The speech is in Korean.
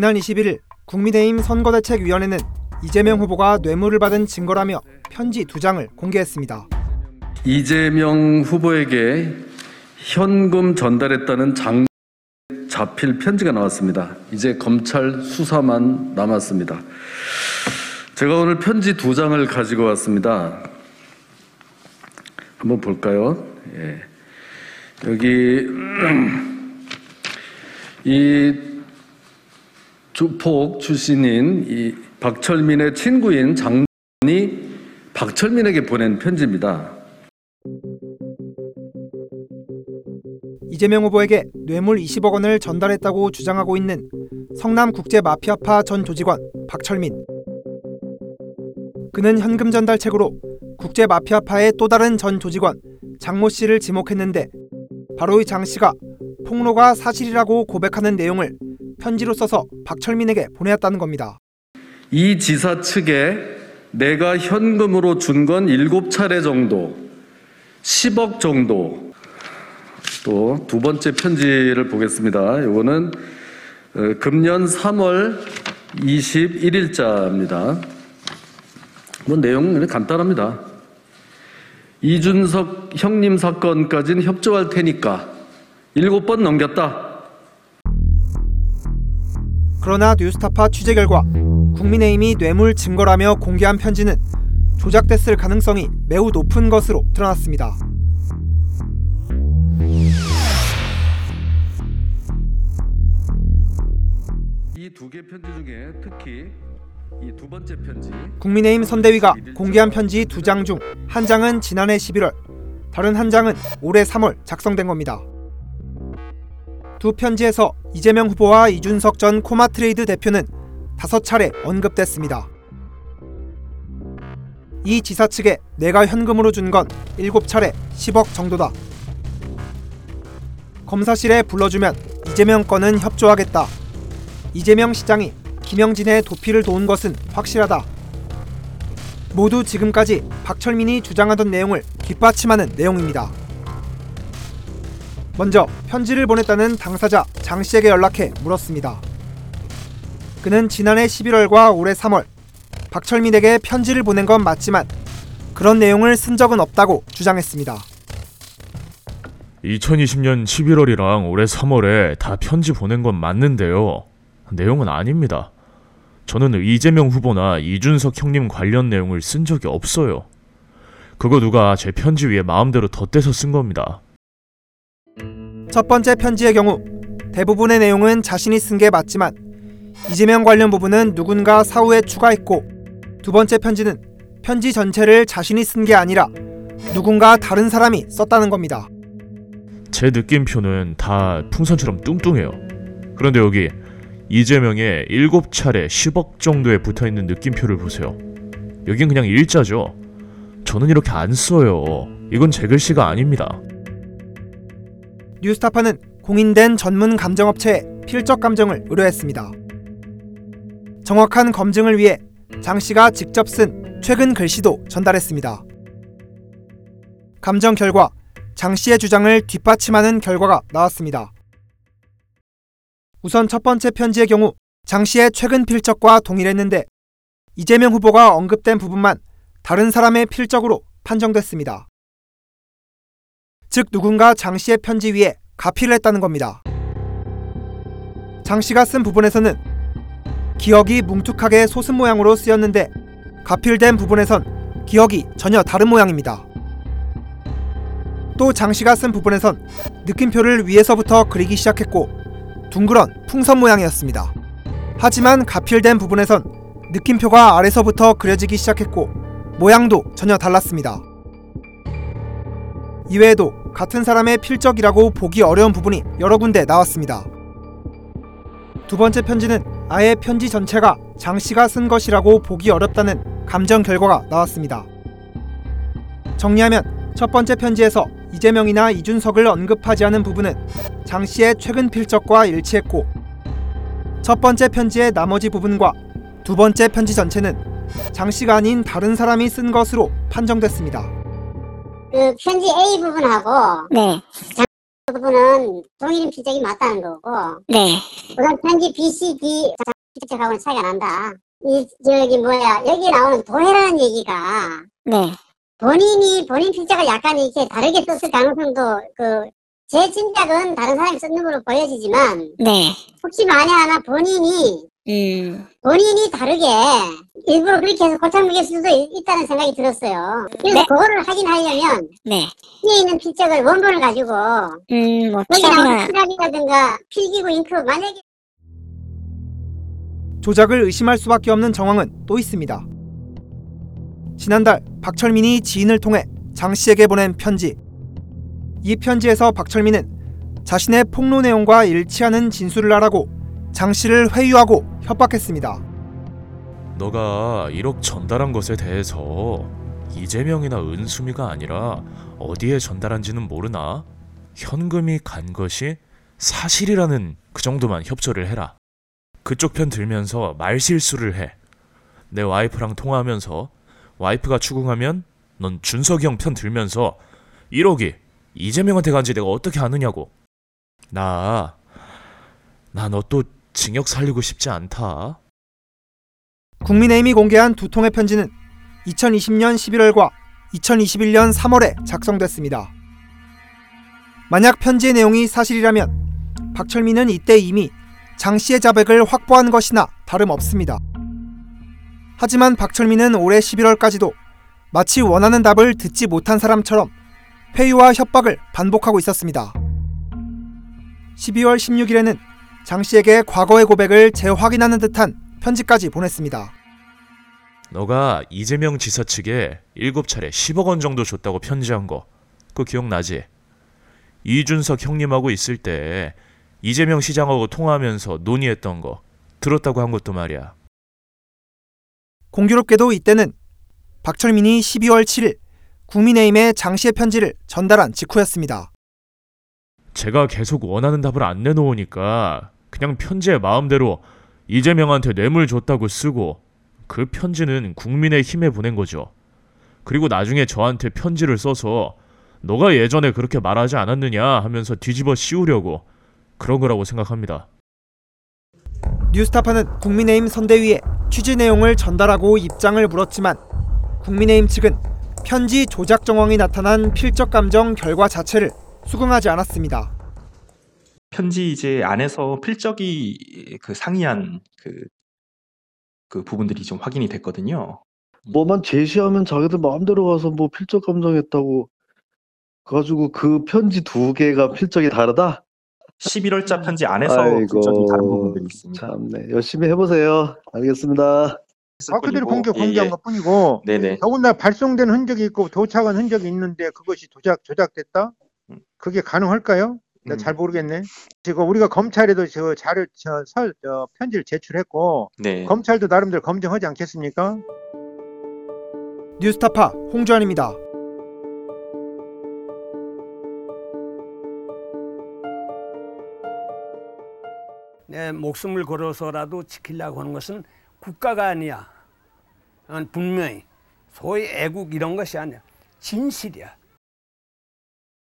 지난 21일 국민의힘 선거대책위원회는 이재명 후보가 뇌물을 받은 증거라며 편지 두 장을 공개했습니다. 이재명 후보에게 현금 전달했다는 장 잡힐 편지가 나왔습니다. 이제 검찰 수사만 남았습니다. 제가 오늘 편지 두 장을 가지고 왔습니다. 한번 볼까요? 예. 여기 이 주폭 출신인 이 박철민의 친구인 장이 박철민에게 보낸 편지입니다. 이재명 후보에게 뇌물 20억 원을 전달했다고 주장하고 있는 성남 국제 마피아파 전 조직원 박철민. 그는 현금 전달책으로 국제 마피아파의 또 다른 전 조직원 장모 씨를 지목했는데 바로 이 장 씨가 폭로가 사실이라고 고백하는 내용을 편지로 써서 박철민에게 보내었다는 겁니다. 이 지사 측에 내가 현금으로 준 건 7차례 정도, 10억 정도. 또 두 번째 편지를 보겠습니다. 이거는 어, 금년 3월 21일자입니다. 뭐 내용은 간단합니다. 이준석 형님 사건까지는 협조할 테니까 일곱 번 넘겼다. 그러나 뉴스타파 취재 결과 국민의힘이 뇌물 증거라며 공개한 편지는 조작됐을 가능성이 매우 높은 것으로 드러났습니다. 이 두 개 편지 중에 특히 이 두 번째 편지 국민의힘 선대위가 공개한 편지 두 장 중 한 장은 지난해 11월, 다른 한 장은 올해 3월 작성된 겁니다. 두 편지에서 이재명 후보와 이준석 전 코마트레이드 대표는 다섯 차례 언급됐습니다. 이 지사 측에 내가 현금으로 준 건 7차례 10억 정도다. 검사실에 불러주면 이재명 건은 협조하겠다. 이재명 시장이 김영진의 도피를 도운 것은 확실하다. 모두 지금까지 박철민이 주장하던 내용을 뒷받침하는 내용입니다. 먼저 편지를 보냈다는 당사자 장 씨에게 연락해 물었습니다. 그는 지난해 11월과 올해 3월 박철민에게 편지를 보낸 건 맞지만 그런 내용을 쓴 적은 없다고 주장했습니다. 2020년 11월이랑 올해 3월에 다 편지 보낸 건 맞는데요. 내용은 아닙니다. 저는 이재명 후보나 이준석 형님 관련 내용을 쓴 적이 없어요. 그거 누가 제 편지 위에 마음대로 덧대서 쓴 겁니다. 첫 번째 편지의 경우 대부분의 내용은 자신이 쓴 게 맞지만 이재명 관련 부분은 누군가 사후에 추가했고 두 번째 편지는 편지 전체를 자신이 쓴 게 아니라 누군가 다른 사람이 썼다는 겁니다. 제 느낌표는 다 풍선처럼 뚱뚱해요. 그런데 여기 이재명의 7차례 10억 정도에 붙어 있는 느낌표를 보세요. 여긴 그냥 일자죠. 저는 이렇게 안 써요. 이건 제 글씨가 아닙니다. 뉴스타파는 공인된 전문 감정업체에 필적 감정을 의뢰했습니다. 정확한 검증을 위해 장 씨가 직접 쓴 최근 글씨도 전달했습니다. 감정 결과 장 씨의 주장을 뒷받침하는 결과가 나왔습니다. 우선 첫 번째 편지의 경우 장 씨의 최근 필적과 동일했는데 이재명 후보가 언급된 부분만 다른 사람의 필적으로 판정됐습니다. 즉 누군가 장 씨의 편지 위에 가피를 했다는 겁니다. 장 씨가 쓴 부분에서는 기억이 뭉툭하게 소슴 모양으로 쓰였는데 가필된 부분에선 기억이 전혀 다른 모양입니다. 또 장 씨가 쓴 부분에선 느낌표를 위에서부터 그리기 시작했고 둥그런 풍선 모양이었습니다. 하지만 가필된 부분에선 느낌표가 아래서부터 그려지기 시작했고 모양도 전혀 달랐습니다. 이외에도 같은 사람의 필적이라고 보기 어려운 부분이 여러 군데 나왔습니다. 두 번째 편지는 아예 편지 전체가 장 씨가 쓴 것이라고 보기 어렵다는 감정 결과가 나왔습니다. 정리하면 첫 번째 편지에서 이재명이나 이준석을 언급하지 않은 부분은 장 씨의 최근 필적과 일치했고 첫 번째 편지의 나머지 부분과 두 번째 편지 전체는 장 씨가 아닌 다른 사람이 쓴 것으로 판정됐습니다. 그 편지 A 부분하고 네. 부분은 동일인 필적이 맞다는 거고 네. 우선 편지 B, C, D 필적하고는 차이가 난다. 이 저기 뭐야 여기 나오는 도해라는 얘기가 네. 본인이 본인 필적을 약간 이렇게 다르게 썼을 가능성도 그 제 짐작은 다른 사람이 썼는 걸로 보여지지만 네. 혹시 만에 하나 본인이 음. 본인이 다르게 일부러 그렇게 해서 고창 먹일 수도 있- 있다는 생각이 들었어요. 그래서 네. 그거를 확인하려면 네. 뒤에 있는 필적을 원본을 가지고 음, 뭐, 여기 나오는 피라미나, 피라미라든가 필기구 잉크 만약에 조작을 의심할 수밖에 없는 정황은 또 있습니다. 지난달 박철민이 지인을 통해 장 씨에게 보낸 편지. 이 편지에서 박철민은 자신의 폭로 내용과 일치하는 진술을 하라고 장 씨를 회유하고 협박했습니다. 너가 1억 전달한 것에 대해서 이재명이나 은수미가 아니라 어디에 전달한지는 모르나 현금이 간 것이 사실이라는 그 정도만 협조를 해라. 그쪽 편 들면서 말실수를 해. 내 와이프랑 통화하면서 와이프가 추궁하면 넌 준석이 형 편 들면서 1억이 이재명한테 간지 내가 어떻게 아느냐고. 나, 나 너 또 징역 살리고 싶지 않다. 국민의힘이 공개한 두 통의 편지는 2020년 11월과 2021년 3월에 작성됐습니다. 만약 편지의 내용이 사실이라면 박철민은 이때 이미 장 씨의 자백을 확보한 것이나 다름없습니다. 하지만 박철민은 올해 11월까지도 마치 원하는 답을 듣지 못한 사람처럼 회유와 협박을 반복하고 있었습니다. 12월 16일에는 장 씨에게 과거의 고백을 재확인하는 듯한 편지까지 보냈습니다. 너가 이재명 지사 측에 7차례 10억 원 정도 줬다고 편지한 거 그거 기억나지? 이준석 형님하고 있을 때 이재명 시장하고 통화하면서 논의했던 거 들었다고 한 것도 말이야. 공교롭게도 이때는 박철민이 12월 7일 국민의힘에 장 씨의 편지를 전달한 직후였습니다. 제가 계속 원하는 답을 안 내놓으니까 그냥 편지에 마음대로 이재명한테 뇌물 줬다고 쓰고 그 편지는 국민의 힘에 보낸 거죠. 그리고 나중에 저한테 편지를 써서 너가 예전에 그렇게 말하지 않았느냐 하면서 뒤집어 씌우려고 그런 거라고 생각합니다. 뉴스타파는 국민의힘 선대위에 취지 내용을 전달하고 입장을 물었지만 국민의힘 측은 편지 조작 정황이 나타난 필적 감정 결과 자체를 수긍하지 않았습니다. 편지 이제 안에서 필적이 그 상이한 그, 그 부분들이 좀 확인이 됐거든요. 뭐만 제시하면 자기들 마음대로 가서 뭐 필적 감정했다고 가지고 그 편지 두 개가 필적이 다르다? 11월자 편지 안에서 필적이 다른 부분들이 있습니다. 참네 열심히 해보세요 알겠습니다 있을 그대로 뿐이고, 공개 예, 공개한 예. 것 뿐이고 네네. 더군다나 발송된 흔적이 있고 도착한 흔적이 있는데 그것이 조작 조작됐다? 음. 그게 가능할까요? 나 음. 잘 모르겠네. 지금 우리가 검찰에도 저 자료 저, 설, 저 편지를 제출했고 네. 검찰도 나름대로 검증하지 않겠습니까? 뉴스타파 홍주환입니다. 내 목숨을 걸어서라도 지키려고 하는 것은 국가가 아니야. 분명히 소위 애국 이런 것이 아니야. 진실이야.